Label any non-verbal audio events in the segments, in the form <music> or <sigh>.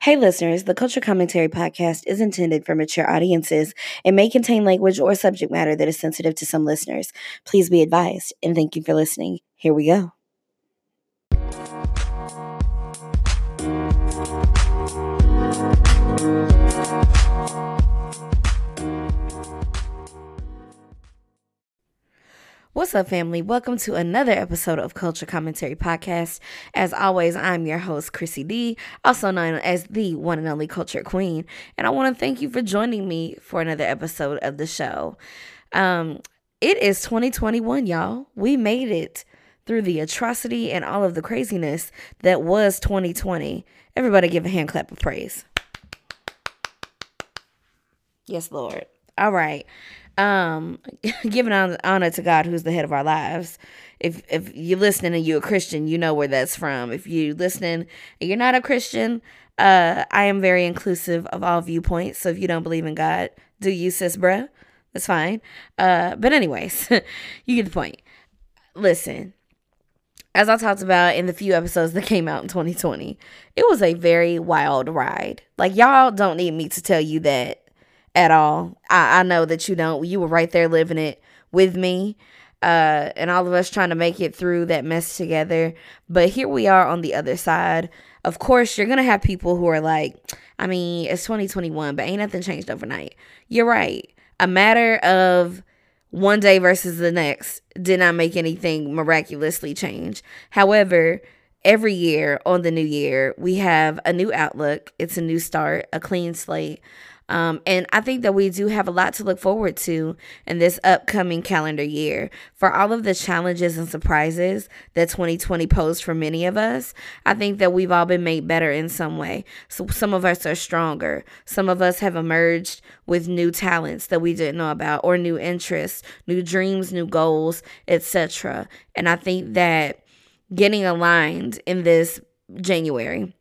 Hey, listeners, the Kultured Commentary podcast is intended for mature audiences and may contain language or subject matter that is sensitive to some listeners. Please be advised, and thank you for listening. Here we go. What's up, family? Welcome to another episode of Kultured Commentary Podcast. As always, I'm your host, Chrissy D, also known as the one and only Kultured Queen. And I want to thank you for joining me for another episode of the show. Um, it is 2021, y'all. We made it through the atrocity and all of the craziness that was 2020. Everybody give a hand clap of praise. Yes, Lord. All right um <laughs> giving honor to God who's the head of our lives. If if you're listening and you're a Christian, you know where that's from. If you're listening and you're not a Christian, uh I am very inclusive of all viewpoints. So if you don't believe in God, do you sis bruh? That's fine. Uh but anyways, <laughs> you get the point. Listen, as I talked about in the few episodes that came out in 2020, it was a very wild ride. Like y'all don't need me to tell you that at all. I, I know that you don't. You were right there living it with me. Uh, and all of us trying to make it through that mess together. But here we are on the other side. Of course, you're going to have people who are like, I mean, it's 2021, but ain't nothing changed overnight. You're right. A matter of one day versus the next did not make anything miraculously change. However, every year on the new year, we have a new outlook, it's a new start, a clean slate. Um, and I think that we do have a lot to look forward to in this upcoming calendar year. For all of the challenges and surprises that 2020 posed for many of us, I think that we've all been made better in some way. So some of us are stronger. Some of us have emerged with new talents that we didn't know about, or new interests, new dreams, new goals, etc. And I think that getting aligned in this January,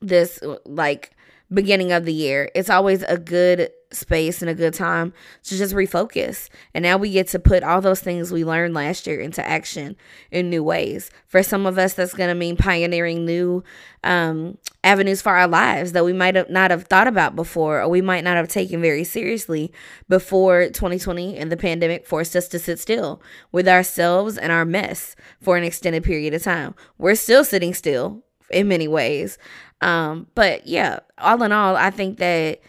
this like beginning of the year. It's always a good space and a good time to just refocus. And now we get to put all those things we learned last year into action in new ways. For some of us, that's going to mean pioneering new um, avenues for our lives that we might have not have thought about before, or we might not have taken very seriously before 2020 and the pandemic forced us to sit still with ourselves and our mess for an extended period of time. We're still sitting still in many ways. Um, but yeah, all in all, I think that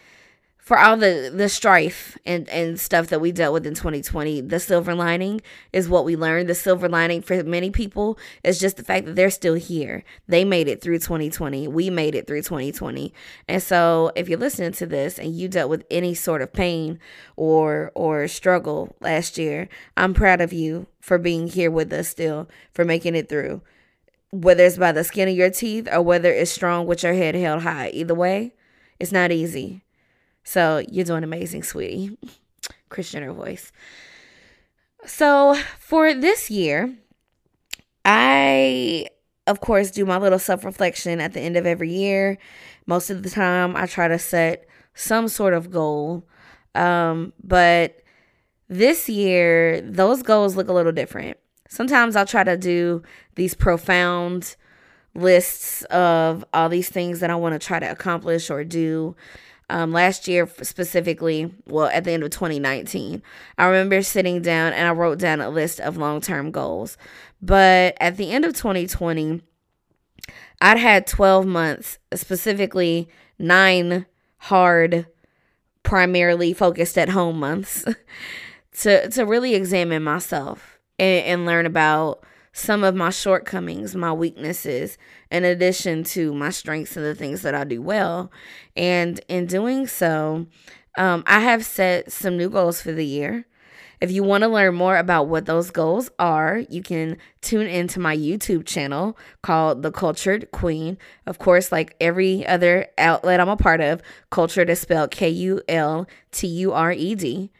for all the the strife and and stuff that we dealt with in 2020 the silver lining is what we learned. The silver lining for many people is just the fact that they're still here. They made it through 2020 we made it through 2020 and so if you're listening to this and you dealt with any sort of pain or or struggle last year i'm proud of you for being here with us still for making it through whether it's by the skin of your teeth or whether it's strong with your head held high. Either way, it's not easy. So you're doing amazing, sweetie. <laughs> Christian Kris Jenner voice. So for this year, I of course do my little self-reflection at the end of every year. Most of the time I try to set some sort of goal. Um, but this year those goals look a little different. Sometimes I'll try to do these profound lists of all these things that I want to try to accomplish or do. Um, last year, specifically, well, at the end of 2019, I remember sitting down and I wrote down a list of long term goals. But at the end of 2020, I'd had 12 months, specifically nine hard, primarily focused at home months, <laughs> to, to really examine myself and, and learn about some of my shortcomings, my weaknesses, in addition to my strengths and the things that I do well. And in doing so, um, I have set some new goals for the year. If you want to learn more about what those goals are, you can tune into my YouTube channel called The Kultured Queen. Of course, like every other outlet I'm a part of, cultured is spelled K U L T U R E D.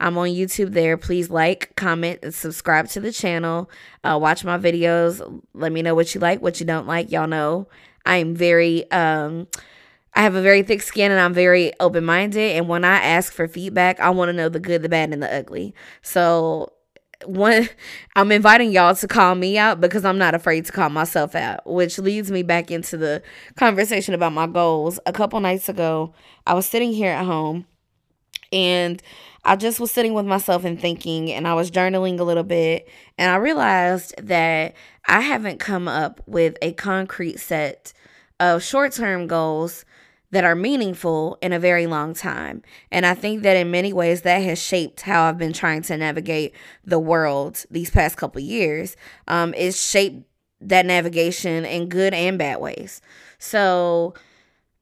I'm on YouTube there. Please like, comment, and subscribe to the channel. Uh, watch my videos. Let me know what you like, what you don't like. Y'all know I'm very, um, I have a very thick skin and I'm very open minded. And when I ask for feedback, I want to know the good, the bad, and the ugly. So one <laughs> I'm inviting y'all to call me out because I'm not afraid to call myself out, which leads me back into the conversation about my goals. A couple nights ago, I was sitting here at home and I just was sitting with myself and thinking, and I was journaling a little bit, and I realized that I haven't come up with a concrete set of short term goals that are meaningful in a very long time. And I think that in many ways that has shaped how I've been trying to navigate the world these past couple years. Um, it's shaped that navigation in good and bad ways. So,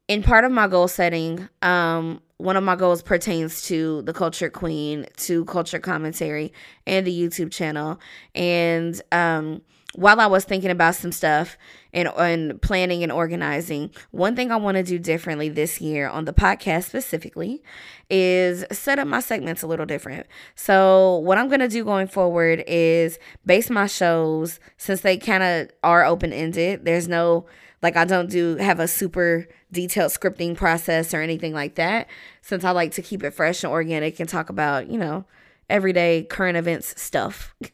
in part of my goal setting, um, one of my goals pertains to the Kultured Queen, to Kultured Commentary, and the YouTube channel. And um, while I was thinking about some stuff and, and planning and organizing, one thing I want to do differently this year on the podcast specifically is set up my segments a little different. So, what I'm going to do going forward is base my shows since they kind of are open ended. There's no, like, I don't do have a super detailed scripting process or anything like that, since I like to keep it fresh and organic and talk about, you know, everyday current events stuff. <laughs>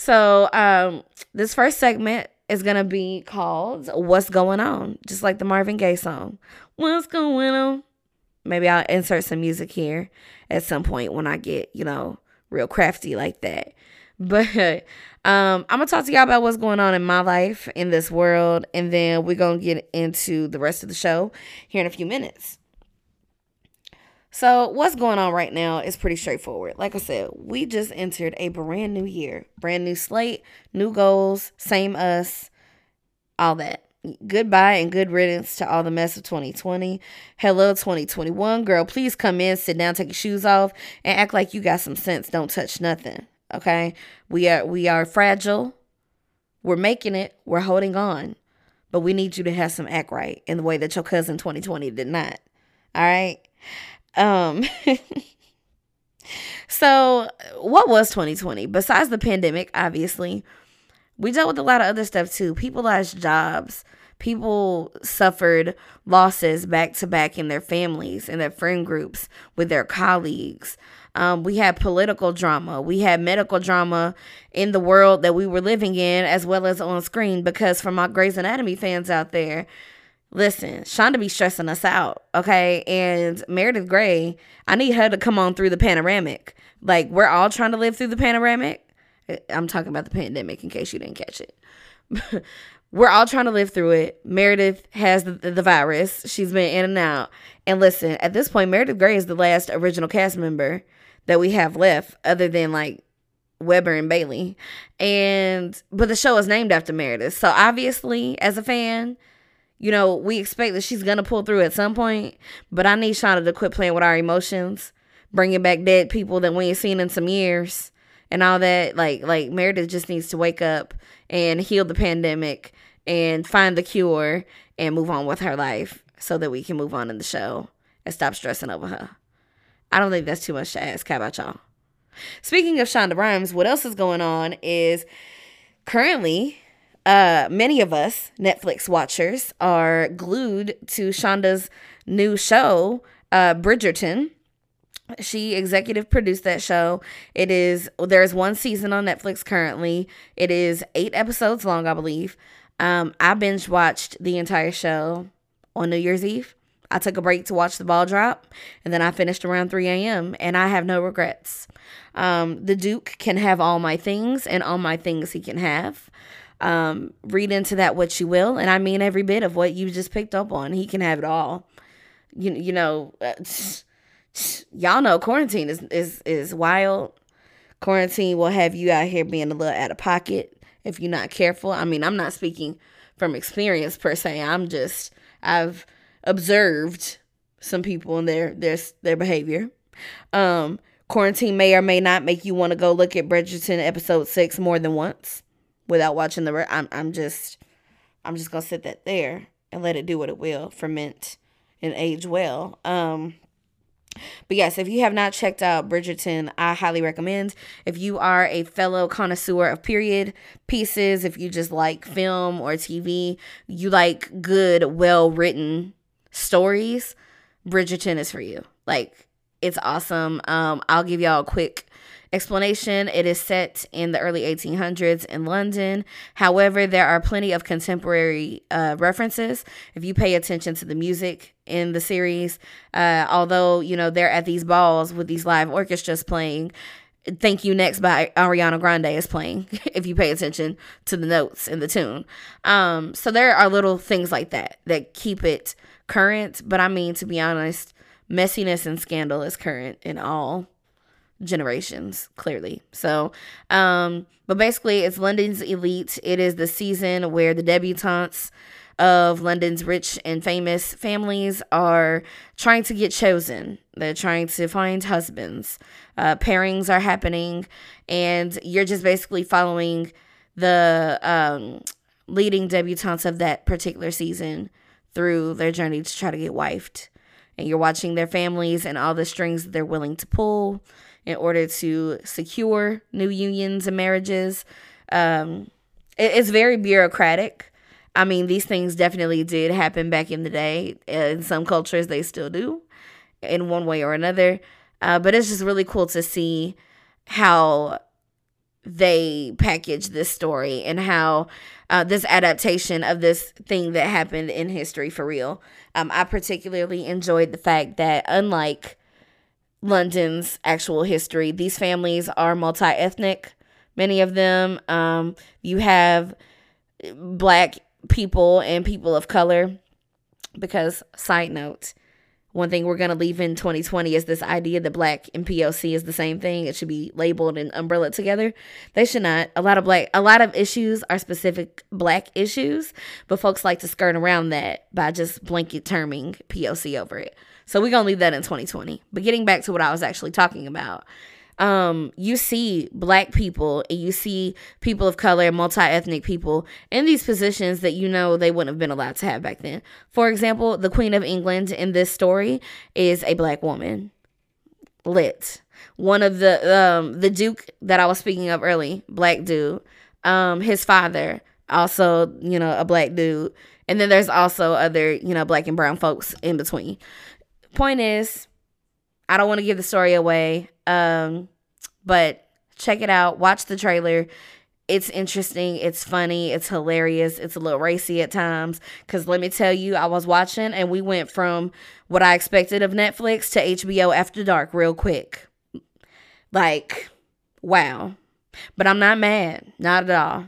So, um, this first segment is gonna be called "What's Going On," just like the Marvin Gaye song. What's going on? Maybe I'll insert some music here at some point when I get, you know, real crafty like that. But um, I'm gonna talk to y'all about what's going on in my life in this world, and then we're gonna get into the rest of the show here in a few minutes. So, what's going on right now is pretty straightforward. Like I said, we just entered a brand new year, brand new slate, new goals, same us, all that. Goodbye and good riddance to all the mess of 2020. Hello, 2021. Girl, please come in, sit down, take your shoes off, and act like you got some sense. Don't touch nothing. Okay? We are we are fragile. We're making it. We're holding on. But we need you to have some act right in the way that your cousin 2020 did not. All right? Um <laughs> So, what was 2020? Besides the pandemic, obviously, we dealt with a lot of other stuff too. People lost jobs. People suffered losses back to back in their families, in their friend groups, with their colleagues. Um, we had political drama. We had medical drama in the world that we were living in, as well as on screen. Because for my Grey's Anatomy fans out there, Listen, Shonda be stressing us out, okay? And Meredith Grey, I need her to come on through the panoramic. Like, we're all trying to live through the panoramic. I'm talking about the pandemic in case you didn't catch it. <laughs> we're all trying to live through it. Meredith has the, the, virus. She's been in and out. And listen, at this point, Meredith Grey is the last original cast member that we have left, other than like Weber and Bailey. And, but the show is named after Meredith. So obviously, as a fan, you know, we expect that she's gonna pull through at some point, but I need Shonda to quit playing with our emotions, bringing back dead people that we ain't seen in some years, and all that. Like, like Meredith just needs to wake up and heal the pandemic and find the cure and move on with her life, so that we can move on in the show and stop stressing over her. I don't think that's too much to ask. How about y'all? Speaking of Shonda Rhimes, what else is going on is currently uh, many of us Netflix watchers are glued to Shonda's new show, uh, Bridgerton. She executive produced that show. It is there's one season on Netflix currently. It is eight episodes long, I believe. Um, I binge watched the entire show on New Year's Eve. I took a break to watch the ball drop, and then I finished around 3 a.m. and I have no regrets. Um, the Duke can have all my things, and all my things he can have. Um, read into that what you will, and I mean every bit of what you just picked up on. He can have it all. You you know, uh, <laughs> y'all know quarantine is is is wild. Quarantine will have you out here being a little out of pocket if you're not careful. I mean, I'm not speaking from experience per se. I'm just I've observed some people and their their their behavior. Um, quarantine may or may not make you want to go look at Bridgerton episode six more than once without watching the. Re- I'm I'm just I'm just gonna sit that there and let it do what it will, ferment and age well. Um, but yes, if you have not checked out Bridgerton, I highly recommend. If you are a fellow connoisseur of period pieces, if you just like film or TV, you like good, well written stories, Bridgerton is for you. Like it's awesome. Um, I'll give y'all a quick Explanation It is set in the early 1800s in London. However, there are plenty of contemporary uh, references. If you pay attention to the music in the series, uh, although, you know, they're at these balls with these live orchestras playing, Thank You Next by Ariana Grande is playing, <laughs> if you pay attention to the notes in the tune. Um, so there are little things like that that keep it current. But I mean, to be honest, messiness and scandal is current in all generations clearly so um but basically it's london's elite it is the season where the debutantes of london's rich and famous families are trying to get chosen they're trying to find husbands uh, pairings are happening and you're just basically following the um, leading debutantes of that particular season through their journey to try to get wifed and you're watching their families and all the strings they're willing to pull in order to secure new unions and marriages. Um, it, it's very bureaucratic. I mean, these things definitely did happen back in the day. In some cultures, they still do in one way or another. Uh, but it's just really cool to see how they package this story and how uh, this adaptation of this thing that happened in history for real. Um, I particularly enjoyed the fact that, unlike London's actual history. These families are multi ethnic, many of them. Um, you have black people and people of color. Because, side note, one thing we're going to leave in 2020 is this idea that black and POC is the same thing. It should be labeled and umbrella together. They should not. A lot of black, a lot of issues are specific black issues, but folks like to skirt around that by just blanket terming POC over it. So we're going to leave that in 2020. But getting back to what I was actually talking about, um, you see black people and you see people of color, multi ethnic people in these positions that you know they wouldn't have been allowed to have back then. For example, the Queen of England in this story is a black woman. Lit. One of the um the Duke that I was speaking of early, black dude. Um, his father, also, you know, a black dude. And then there's also other, you know, black and brown folks in between point is, I don't want to give the story away. Um, but check it out. Watch the trailer. It's interesting. It's funny. It's hilarious. It's a little racy at times. Because let me tell you, I was watching and we went from what I expected of Netflix to HBO After Dark real quick. Like, wow. But I'm not mad. Not at all.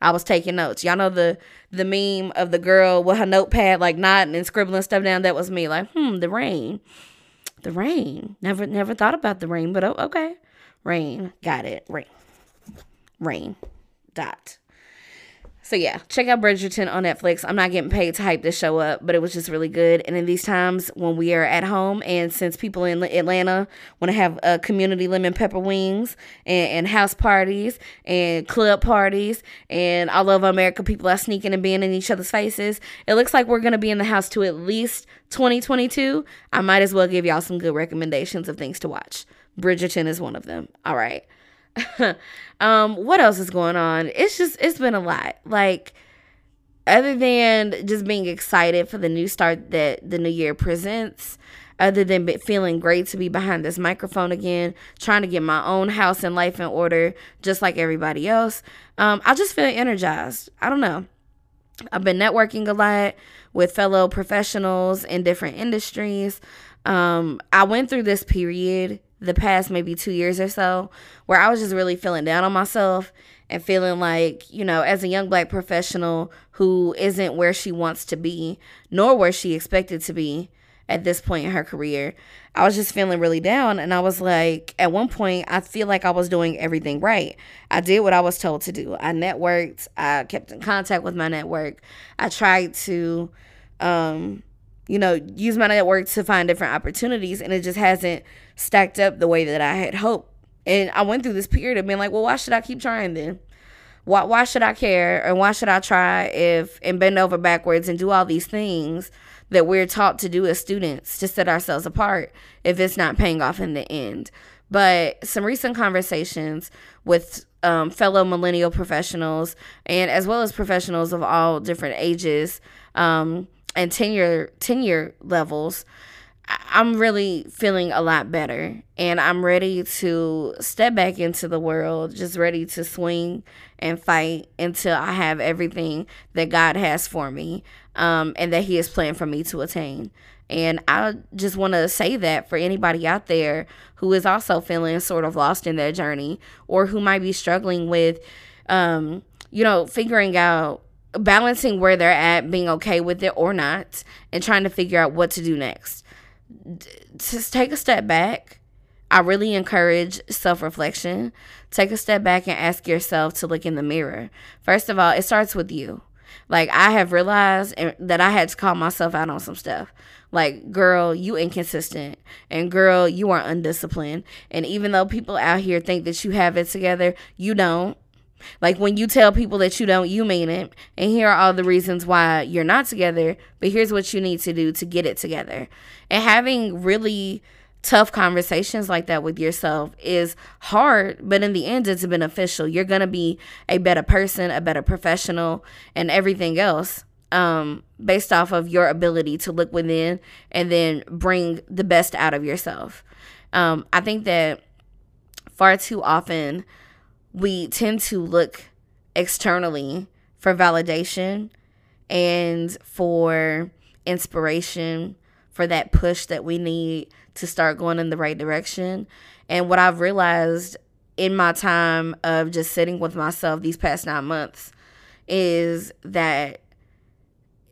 I was taking notes. Y'all know the the meme of the girl with her notepad like nodding and scribbling stuff down. That was me. Like, hmm, the rain, the rain. Never never thought about the rain, but oh, okay, rain. Got it. Rain, rain. Dot. So yeah, check out Bridgerton on Netflix. I'm not getting paid to hype this show up, but it was just really good. And in these times when we are at home, and since people in Atlanta want to have uh, community lemon pepper wings and, and, house parties and club parties, and all over America, people are sneaking and being in each other's faces. It looks like we're gonna be in the house to at least 2022. I might as well give y'all some good recommendations of things to watch. Bridgerton is one of them. All right. <laughs> um, what else is going on? It's just it's been a lot. Like other than just being excited for the new start that the new year presents, other than feeling great to be behind this microphone again, trying to get my own house and life in order, just like everybody else, um, I just feel energized. I don't know. I've been networking a lot with fellow professionals in different industries. Um, I went through this period the past maybe two years or so where I was just really feeling down on myself and feeling like, you know, as a young black professional who isn't where she wants to be, nor where she expected to be at this point in her career, I was just feeling really down. And I was like, at one point, I feel like I was doing everything right. I did what I was told to do. I networked, I kept in contact with my network, I tried to, um, you know, use my network to find different opportunities, and it just hasn't stacked up the way that I had hoped. And I went through this period of being like, well, why should I keep trying then? Why, why should I care? And why should I try if and bend over backwards and do all these things that we're taught to do as students to set ourselves apart if it's not paying off in the end? But some recent conversations with um, fellow millennial professionals and as well as professionals of all different ages um, and tenure tenure levels I'm really feeling a lot better and I'm ready to step back into the world, just ready to swing and fight until I have everything that God has for me um, and that He has planned for me to attain. And I just want to say that for anybody out there who is also feeling sort of lost in their journey or who might be struggling with, um, you know, figuring out balancing where they're at, being okay with it or not, and trying to figure out what to do next. Just take a step back. I really encourage self reflection. Take a step back and ask yourself to look in the mirror. First of all, it starts with you. Like, I have realized that I had to call myself out on some stuff. Like, girl, you inconsistent. And girl, you are undisciplined. And even though people out here think that you have it together, you don't. Like when you tell people that you don't, you mean it. And here are all the reasons why you're not together, but here's what you need to do to get it together. And having really tough conversations like that with yourself is hard, but in the end, it's beneficial. You're going to be a better person, a better professional, and everything else um, based off of your ability to look within and then bring the best out of yourself. Um, I think that far too often, we tend to look externally for validation and for inspiration, for that push that we need to start going in the right direction. And what I've realized in my time of just sitting with myself these past nine months is that,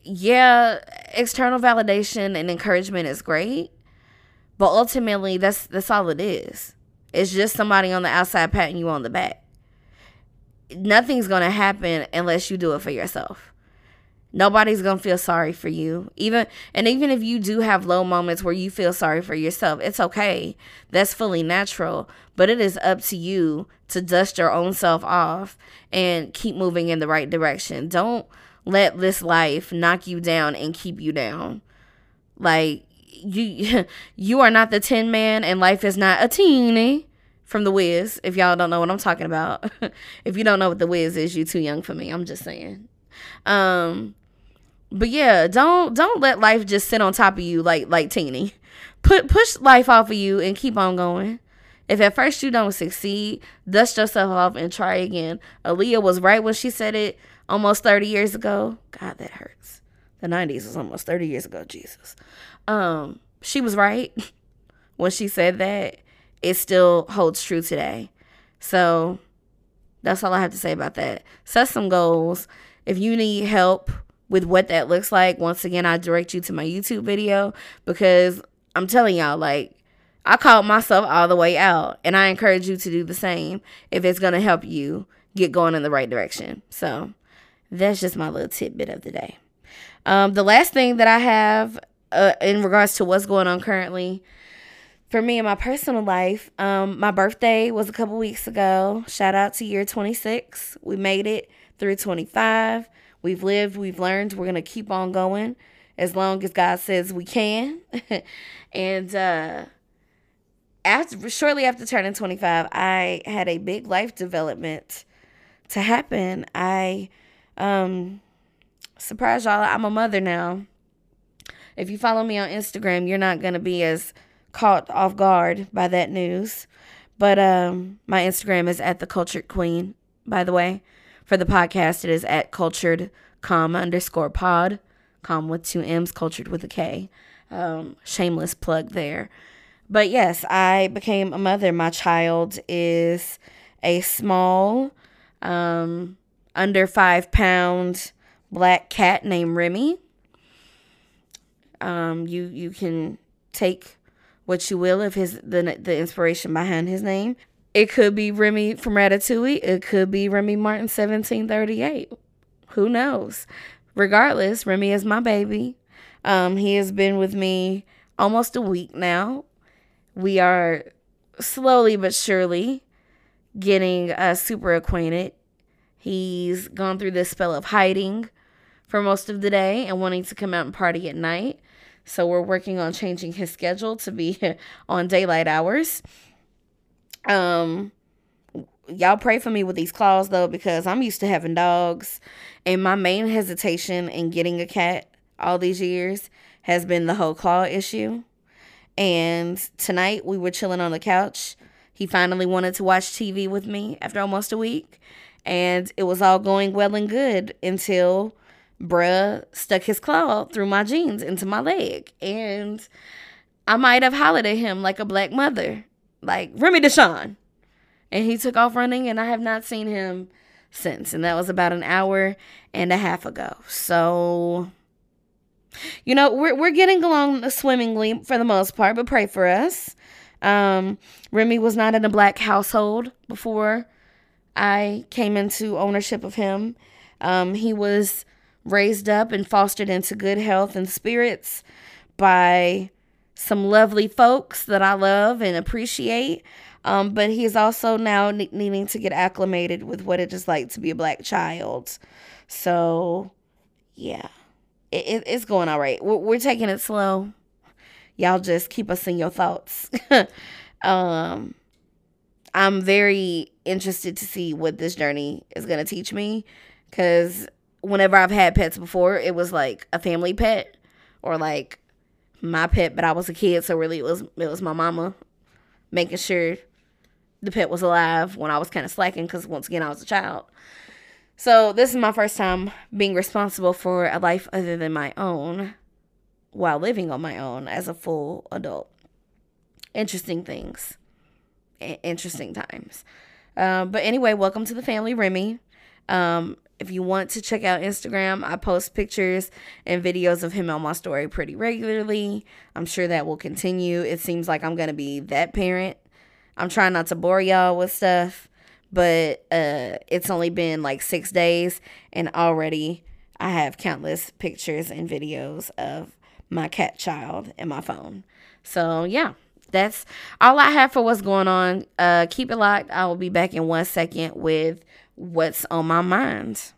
yeah, external validation and encouragement is great, but ultimately that's that's all it is. It's just somebody on the outside patting you on the back nothing's going to happen unless you do it for yourself. Nobody's going to feel sorry for you. Even and even if you do have low moments where you feel sorry for yourself, it's okay. That's fully natural, but it is up to you to dust your own self off and keep moving in the right direction. Don't let this life knock you down and keep you down. Like you <laughs> you are not the tin man and life is not a teeny from The Wiz. If y'all don't know what I'm talking about, <laughs> if you don't know what The Wiz is, you too young for me. I'm just saying. Um, but yeah, don't don't let life just sit on top of you like like teeny. Put push life off of you and keep on going. If at first you don't succeed, dust yourself off and try again. Aaliyah was right when she said it almost 30 years ago. God, that hurts. The 90s was almost 30 years ago, Jesus. Um, she was right <laughs> when she said that it still holds true today. So that's all I have to say about that. Set some goals. If you need help with what that looks like, once again, I direct you to my YouTube video because I'm telling y'all, like, I called myself all the way out, and I encourage you to do the same if it's going to help you get going in the right direction. So that's just my little tidbit of the day. Um, the last thing that I have uh, in regards to what's going on currently for me in my personal life, um, my birthday was a couple weeks ago. Shout out to year 26. We made it through 25. We've lived, we've learned. We're going to keep on going as long as God says we can. <laughs> and uh, after shortly after turning 25, I had a big life development to happen. I um surprise y'all, I'm a mother now. If you follow me on Instagram, you're not going to be as caught off guard by that news. But um, my Instagram is at the cultured queen, by the way. For the podcast, it is at cultured comma underscore pod, com with two M's, cultured with a K. Um, shameless plug there. But yes, I became a mother. My child is a small, um, under five pound black cat named Remy. Um, you you can take what you will of his the the inspiration behind his name. It could be Remy from Ratatouille. It could be Remy Martin 1738. Who knows? Regardless, Remy is my baby. Um, he has been with me almost a week now. We are slowly but surely getting uh, super acquainted. He's gone through this spell of hiding for most of the day and wanting to come out and party at night. So we're working on changing his schedule to be <laughs> on daylight hours. Um y'all pray for me with these claws though because I'm used to having dogs and my main hesitation in getting a cat all these years has been the whole claw issue. And tonight we were chilling on the couch. He finally wanted to watch TV with me after almost a week. And it was all going well and good until bruh stuck his claw through my jeans into my leg. And I might have hollered at him like a black mother, like Remy Deshawn. And he took off running, and I have not seen him since. And that was about an hour and a half ago. So, you know, we're, we're getting along swimmingly for the most part, but pray for us. Um, Remy was not in a black household before I came into ownership of him. Um, he was raised up and fostered into good health and spirits by some lovely folks that I love and appreciate. Um, but he's also now ne- needing to get acclimated with what it is like to be a black child. So, yeah, it, it, it's going all right. We're, we're taking it slow. Y'all just keep us in your thoughts. <laughs> um, I'm very interested to see what this journey is going to teach me because whenever I've had pets before, it was like a family pet or like my pet, but I was a kid, so really it was it was my mama making sure the pet was alive when I was kind of slacking because once again I was a child. So this is my first time being responsible for a life other than my own while living on my own as a full adult. Interesting things, interesting times. Uh, but anyway, welcome to the family, Remy. Um, if you want to check out Instagram, I post pictures and videos of him on my story pretty regularly. I'm sure that will continue. It seems like I'm going to be that parent. I'm trying not to bore y'all with stuff, but uh, it's only been like six days, and already I have countless pictures and videos of my cat child in my phone. So, yeah that's all I have for what's going on. Uh, keep it locked. I will be back in one second with what's on my mind.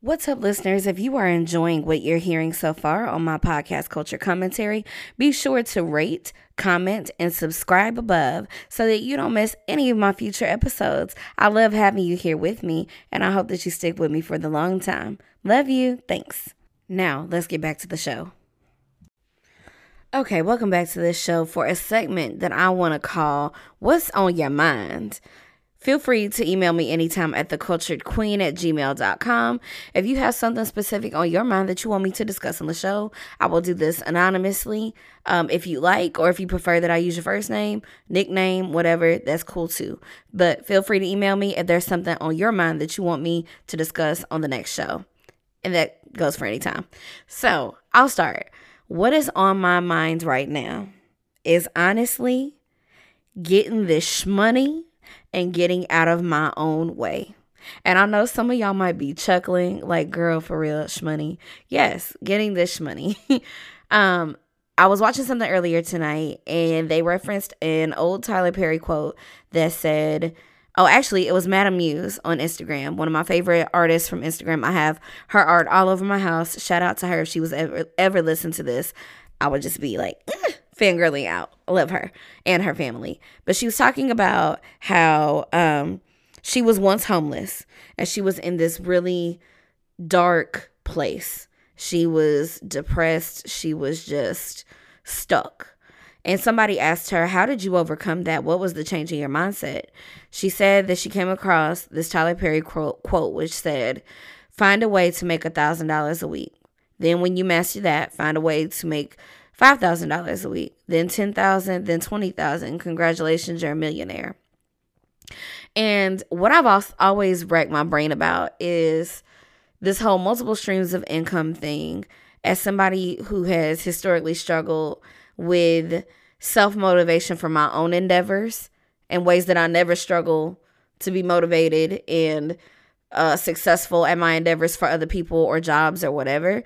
What's up, listeners? If you are enjoying what you're hearing so far on my podcast Kultured Commentary, be sure to rate, comment, and subscribe above so that you don't miss any of my future episodes. I love having you here with me, and I hope that you stick with me for the long time. Love you. Thanks. Now, let's get back to the show. Okay, welcome back to this show for a segment that I want to call What's on Your Mind? Feel free to email me anytime at thekulturedqueen at gmail.com. If you have something specific on your mind that you want me to discuss on the show, I will do this anonymously. Um, if you like, or if you prefer that I use your first name, nickname, whatever, that's cool too. But feel free to email me if there's something on your mind that you want me to discuss on the next show. And that goes for any time. So I'll start. What is on my mind right now is honestly getting this money and getting out of my own way. And I know some of y'all might be chuckling, like, girl, for real, shmoney. Yes, getting this shmoney. <laughs> um, I was watching something earlier tonight and they referenced an old Tyler Perry quote that said, Oh, actually, it was Madame Muse on Instagram, one of my favorite artists from Instagram. I have her art all over my house. Shout out to her if she was ever ever listen to this. I would just be like, fangirling out. I love her and her family. But she was talking about how um, she was once homeless and she was in this really dark place. She was depressed. She was just stuck. And somebody asked her, How did you overcome that? What was the change in your mindset? She said that she came across this Tyler Perry quote, quote which said, Find a way to make a $1,000 a week. Then, when you master that, find a way to make $5,000 a week, then 10,000, then 20,000. Congratulations, you're a millionaire. And what I've always racked my brain about is this whole multiple streams of income thing. As somebody who has historically struggled with self motivation for my own endeavors and ways that I never struggle to be motivated and uh, successful at my endeavors for other people or jobs or whatever.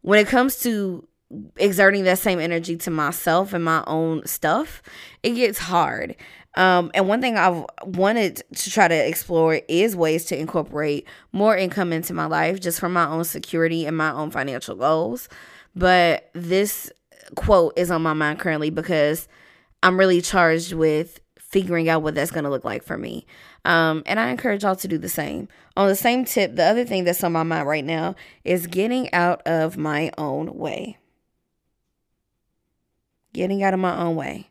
When it comes to exerting that same energy to myself and my own stuff, it gets hard. Um, and one thing I've wanted to try to explore is ways to incorporate more income into my life just for my own security and my own financial goals. But this quote is on my mind currently because I'm really charged with figuring out what that's going to look like for me. Um, and I encourage y'all to do the same. On the same tip, the other thing that's on my mind right now is getting out of my own way getting out of my own way.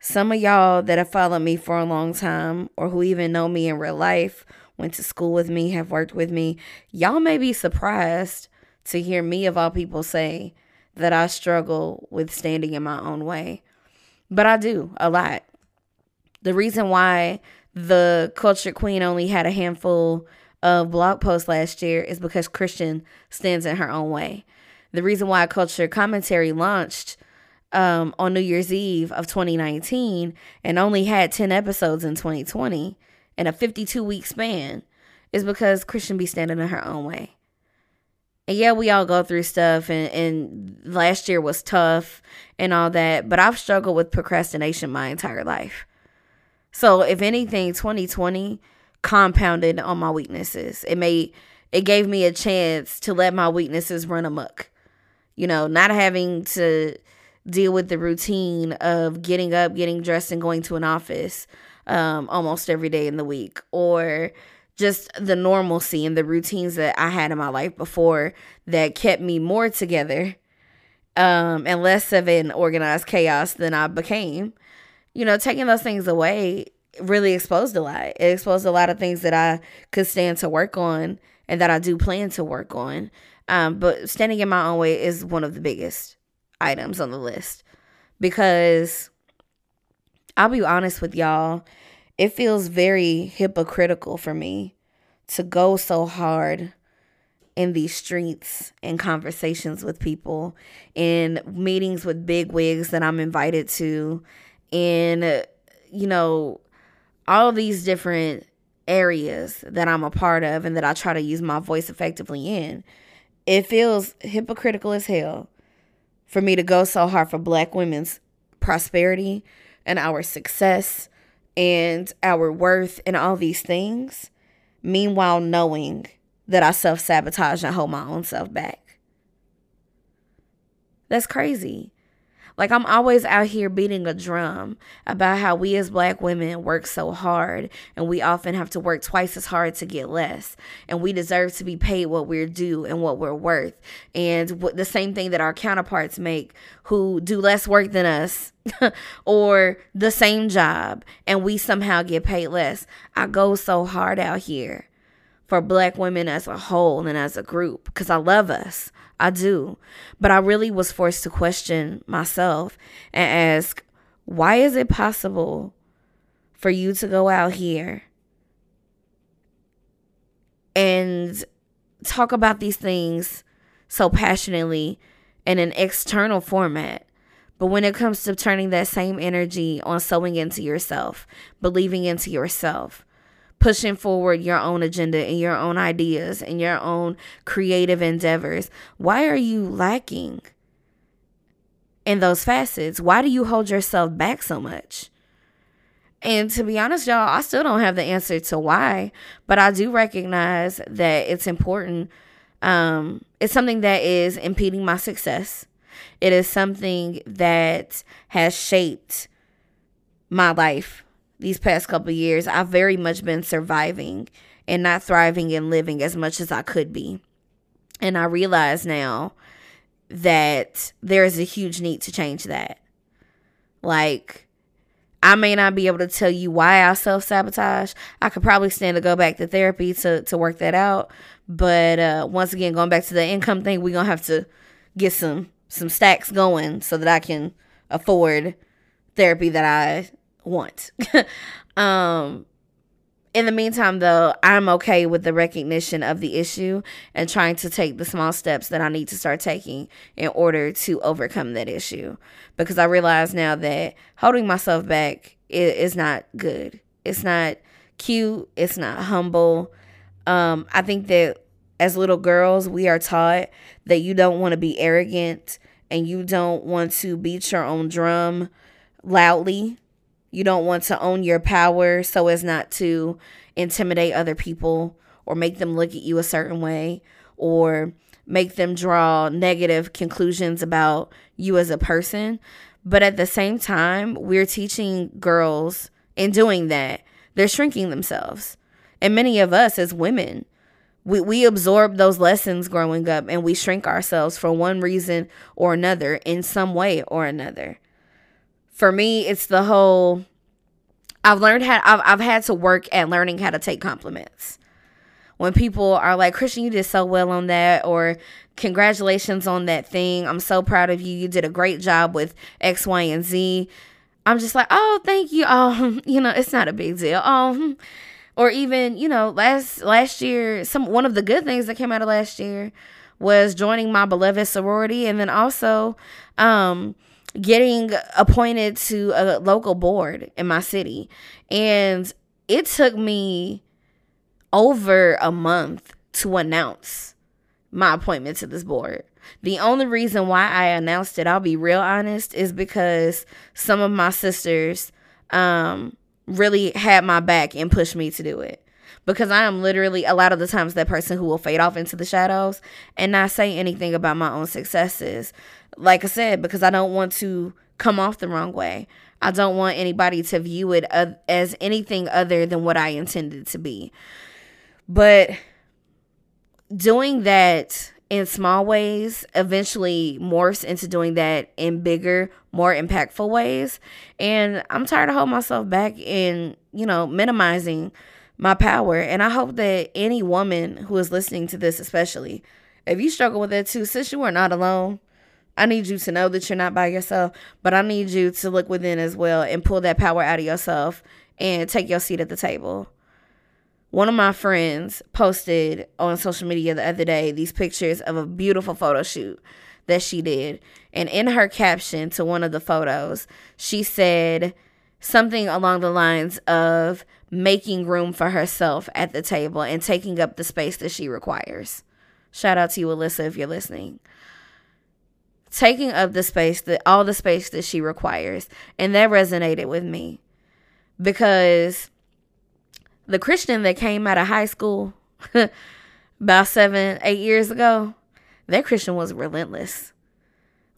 Some of y'all that have followed me for a long time or who even know me in real life, went to school with me, have worked with me, y'all may be surprised to hear me, of all people, say that I struggle with standing in my own way. But I do a lot. The reason why the Kultured Queen only had a handful of blog posts last year is because Christian stands in her own way. The reason why Kultured Commentary launched um, on New Year's Eve of 2019 and only had 10 episodes in 2020 in a 52 week span is because Christian be standing in her own way. And yeah, we all go through stuff, and, and last year was tough and all that, but I've struggled with procrastination my entire life. So, if anything, 2020 compounded on my weaknesses. It made it gave me a chance to let my weaknesses run amok. You know, not having to deal with the routine of getting up, getting dressed, and going to an office um, almost every day in the week, or just the normalcy and the routines that I had in my life before that kept me more together um, and less of an organized chaos than I became. You know, taking those things away really exposed a lot. It exposed a lot of things that I could stand to work on and that I do plan to work on. Um, but standing in my own way is one of the biggest items on the list. Because I'll be honest with y'all it feels very hypocritical for me to go so hard in these streets and conversations with people in meetings with big wigs that I'm invited to in you know all these different areas that I'm a part of and that I try to use my voice effectively in. It feels hypocritical as hell for me to go so hard for black women's prosperity and our success and our worth and all these things, meanwhile, knowing that I self sabotage and hold my own self back. That's crazy. Like, I'm always out here beating a drum about how we as black women work so hard and we often have to work twice as hard to get less. And we deserve to be paid what we're due and what we're worth. And the same thing that our counterparts make who do less work than us <laughs> or the same job and we somehow get paid less. I go so hard out here for black women as a whole and as a group because I love us. I do. But I really was forced to question myself and ask, why is it possible for you to go out here and talk about these things so passionately in an external format? But when it comes to turning that same energy on sowing into yourself, believing into yourself, pushing forward your own agenda and your own ideas and your own creative endeavors. Why are you lacking in those facets? Why do you hold yourself back so much? And to be honest, y'all, I still don't have the answer to why, but I do recognize that it's important. Um, it's something that is impeding my success. It is something that has shaped my life these past couple years, I've very much been surviving and not thriving and living as much as I could be. And I realize now that there is a huge need to change that. Like, I may not be able to tell you why I self sabotage. I could probably stand to go back to therapy to, to work that out. But uh, once again, going back to the income thing, we're gonna have to get some some stacks going so that I can afford therapy that I want. <laughs> um, in the meantime, though, I'm okay with the recognition of the issue and trying to take the small steps that I need to start taking in order to overcome that issue. Because I realize now that holding myself back is, not good. It's not cute. It's not humble. Um, I think that as little girls, we are taught that you don't want to be arrogant and you don't want to beat your own drum loudly you don't want to own your power so as not to intimidate other people or make them look at you a certain way or make them draw negative conclusions about you as a person. But at the same time, we're teaching girls in doing that, they're shrinking themselves. And many of us as women, we, we absorb those lessons growing up and we shrink ourselves for one reason or another in some way or another. For me, it's the whole I've learned how I've, I've had to work at learning how to take compliments. When people are like, Christian, you did so well on that, or congratulations on that thing. I'm so proud of you. You did a great job with X, Y, and Z. I'm just like, oh, thank you. Oh, <laughs> you know, it's not a big deal. Oh, or even, you know, last last year, some one of the good things that came out of last year was joining my beloved sorority and then also um getting appointed to a local board in my city. And it took me over a month to announce my appointment to this board. The only reason why I announced it, I'll be real honest, is because some of my sisters um, really had my back and pushed me to do it. Because I am literally a lot of the times that person who will fade off into the shadows and not say anything about my own successes. Like I said, because I don't want to come off the wrong way. I don't want anybody to view it as anything other than what I intended to be. But doing that in small ways eventually morphs into doing that in bigger, more impactful ways. And I'm tired of holding myself back and, you know, minimizing my power. And I hope that any woman who is listening to this, especially, if you struggle with that too, sis, you are not alone. I need you to know that you're not by yourself, but I need you to look within as well and pull that power out of yourself and take your seat at the table one of my friends posted on social media the other day these pictures of a beautiful photo shoot that she did. And in her caption to one of the photos, she said something along the lines of making room for herself at the table and taking up the space that she requires. Shout out to you, Alyssa, if you're listening. Taking up the space that all the space that she requires. And that resonated with me because the Christian that came out of high school <laughs> about seven, eight years ago, that Christian was relentless.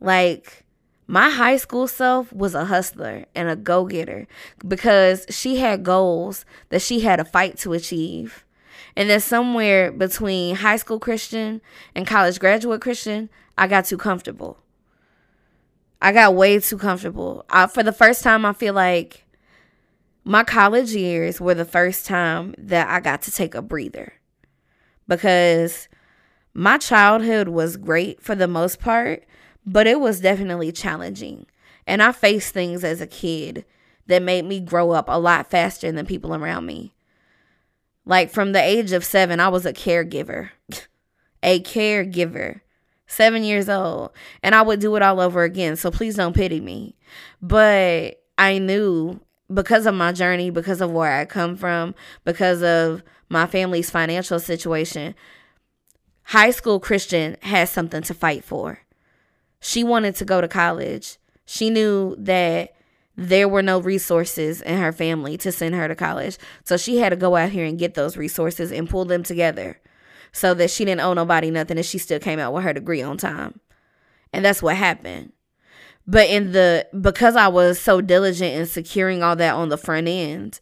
Like, my high school self was a hustler and a go getter because she had goals that she had a fight to achieve. And then somewhere between high school Christian and college graduate Christian, I got too comfortable. I got way too comfortable. I, for the first time, I feel like my college years were the first time that I got to take a breather because my childhood was great for the most part, but it was definitely challenging. And I faced things as a kid that made me grow up a lot faster than people around me. Like from the age of seven, I was a caregiver, <laughs> a caregiver, seven years old, and I would do it all over again. So please don't pity me. But I knew because of my journey, because of where I come from, because of my family's financial situation, high school Christian has something to fight for. She wanted to go to college. She knew that there were no resources in her family to send her to college. So she had to go out here and get those resources and pull them together so that she didn't owe nobody nothing and she still came out with her degree on time. And that's what happened. But in the because I was so diligent in securing all that on the front end,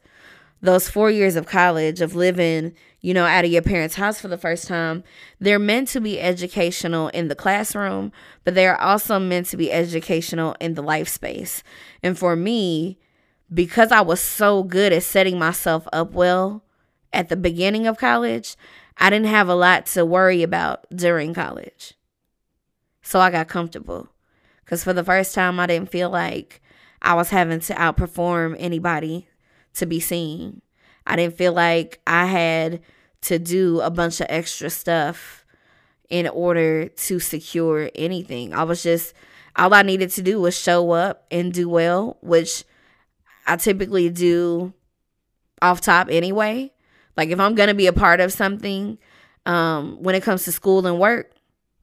those four years of college of living, you know, out of your parents' house for the first time, they're meant to be educational in the classroom, but they are also meant to be educational in the life space. And for me, because I was so good at setting myself up well at the beginning of college, I didn't have a lot to worry about during college. So I got comfortable. Because for the first time, I didn't feel like I was having to outperform anybody to be seen. I didn't feel like I had to do a bunch of extra stuff in order to secure anything. I was just, all I needed to do was show up and do well, which I typically do off top anyway. Like if I'm to be a part of something, um, when it comes to school and work,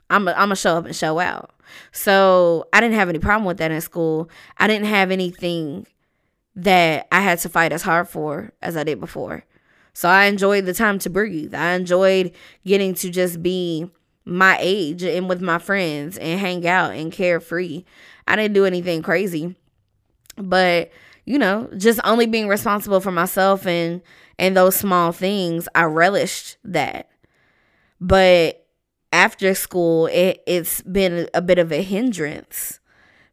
I'm going to show up and show out. So I didn't have any problem with that in school. I didn't have anything that I had to fight as hard for as I did before. So I enjoyed the time to breathe. I enjoyed getting to just be my age and with my friends and hang out and carefree. I didn't do anything crazy. But, you know, just only being responsible for myself and and those small things, I relished that. But after school, it, it's been a bit of a hindrance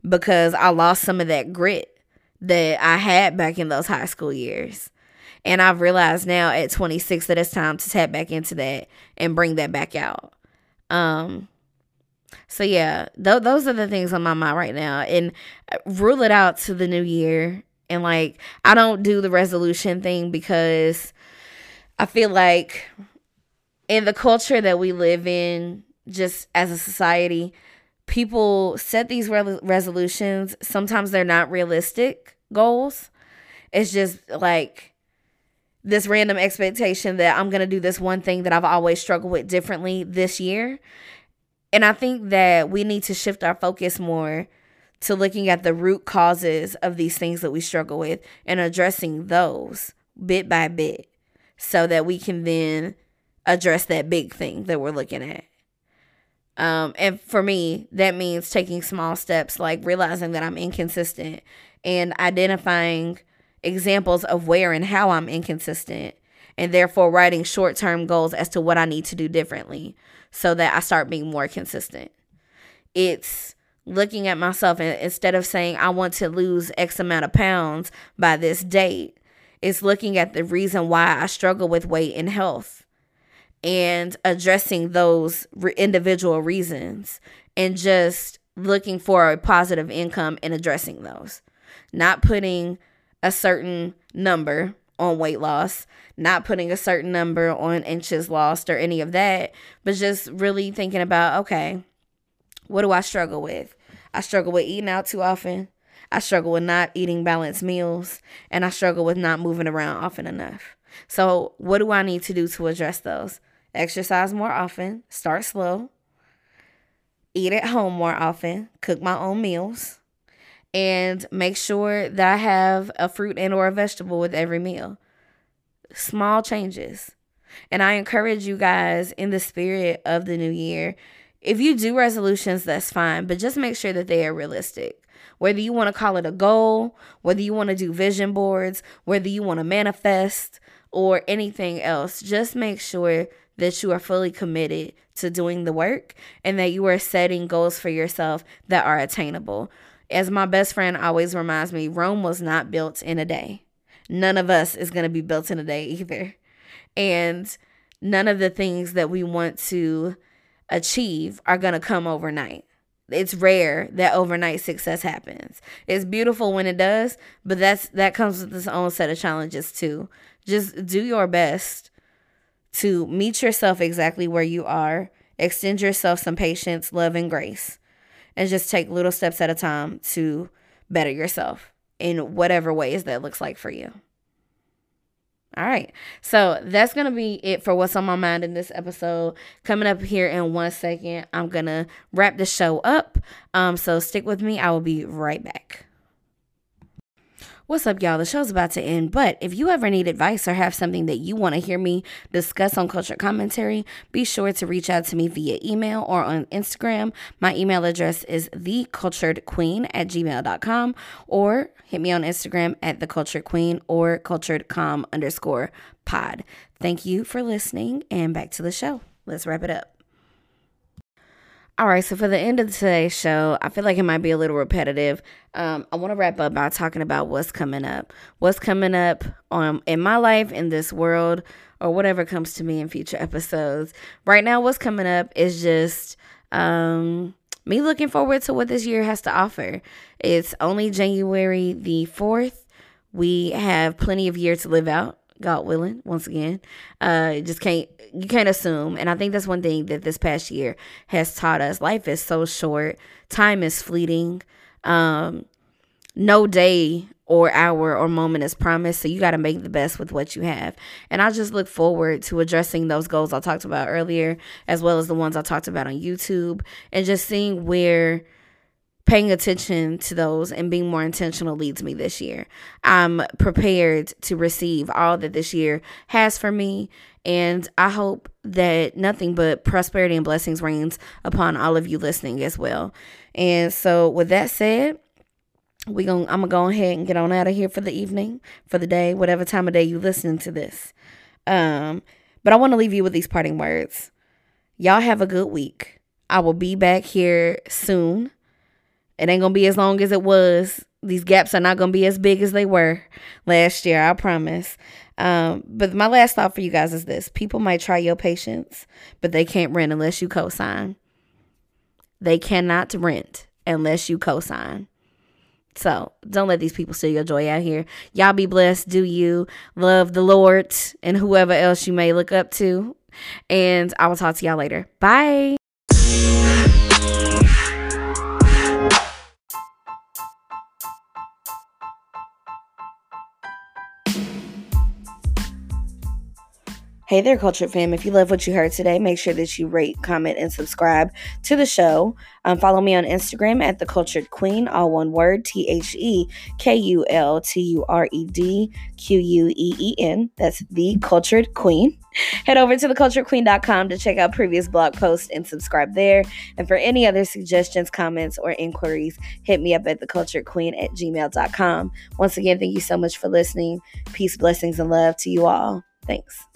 because I lost some of that grit that I had back in those high school years. And I've realized now at 26 that it's time to tap back into that and bring that back out. Um so yeah, th- those are the things on my mind right now and uh, rule it out to the new year and like I don't do the resolution thing because I feel like in the culture that we live in just as a society, people set these re- resolutions. Sometimes they're not realistic goals. It's just like this random expectation that I'm going to do this one thing that I've always struggled with differently this year. And I think that we need to shift our focus more to looking at the root causes of these things that we struggle with and addressing those bit by bit so that we can then address that big thing that we're looking at. Um, and for me, that means taking small steps like realizing that I'm inconsistent and identifying examples of where and how I'm inconsistent, and therefore writing short term goals as to what I need to do differently so that I start being more consistent. It's looking at myself and instead of saying I want to lose X amount of pounds by this date, it's looking at the reason why I struggle with weight and health and addressing those re- individual reasons and just looking for a positive income and addressing those. Not putting a certain number on weight loss, not putting a certain number on inches lost or any of that, but just really thinking about okay, what do I struggle with? I struggle with eating out too often. I struggle with not eating balanced meals, and I struggle with not moving around often enough. So, what do I need to do to address those? Exercise more often, start slow, eat at home more often, cook my own meals, and make sure that I have a fruit and or a vegetable with every meal. Small changes. And I encourage you guys in the spirit of the new year if you do resolutions, that's fine, but just make sure that they are realistic. Whether you want to call it a goal, whether you want to do vision boards, whether you want to manifest, or anything else, just make sure that you are fully committed to doing the work and that you are setting goals for yourself that are attainable. As my best friend always reminds me, Rome was not built in a day. None of us is going to be built in a day either. And none of the things that we want to achieve are going to come overnight. It's rare that overnight success happens. It's beautiful when it does, but that's that comes with its own set of challenges too. Just do your best to meet yourself exactly where you are. Extend yourself some patience, love, and grace. And just take little steps at a time to better yourself in whatever ways that looks like for you. All right. So that's going to be it for what's on my mind in this episode. Coming up here in one second, I'm going to wrap the show up. Um, so stick with me. I will be right back. What's up, y'all? The show's about to end, but if you ever need advice or have something that you want to hear me discuss on Kultured Commentary, be sure to reach out to me via email or on Instagram. My email address is thekulturedqueen at gmail.com or hit me on Instagram at thekulturedqueen or kulturedcomm underscore pod. Thank you for listening and back to the show. Let's wrap it up. All right, so for the end of today's show, I feel like it might be a little repetitive. Um, I want to wrap up by talking about what's coming up. What's coming up um, in my life, in this world, or whatever comes to me in future episodes. Right now, what's coming up is just um, me looking forward to what this year has to offer. It's only January the 4th. We have plenty of year to live out. God willing, once again. Uh, just can't you can't assume, and I think that's one thing that this past year has taught us. Life is so short, time is fleeting. Um, no day or hour or moment is promised, so you got to make the best with what you have. And I just look forward to addressing those goals I talked about earlier, as well as the ones I talked about on YouTube, and just seeing where paying attention to those and being more intentional leads me this year. I'm prepared to receive all that this year has for me. And I hope that nothing but prosperity and blessings reigns upon all of you listening as well. And so, with that said, we going I'm gonna go ahead and get on out of here for the evening, for the day, whatever time of day you listening to this. Um, but I want to leave you with these parting words. Y'all have a good week. I will be back here soon it ain't gonna be as long as it was These gaps are not to be as big as they were last year, I promise. Um, but my last thought for you guys is this people might try your patience, but they can't rent unless you co sign. They cannot rent unless you co sign. So don't let these people steal your joy out here. Y'all be blessed. Do you love the Lord and whoever else you may look up to? And I will talk to y'all later. Bye. Hey there, Kultured Fam. If you love what you heard today, make sure that you rate, comment, and subscribe to the show. Um, follow me on Instagram at The Kultured Queen, all one word T H E K U L T U R E D Q U E E N. That's The Kultured Queen. <laughs> Head over to thekulturedqueen.com to check out previous blog posts and subscribe there. And for any other suggestions, comments, or inquiries, hit me up at thekulturedqueen at gmail.com. Once again, thank you so much for listening. Peace, blessings, and love to you all. Thanks.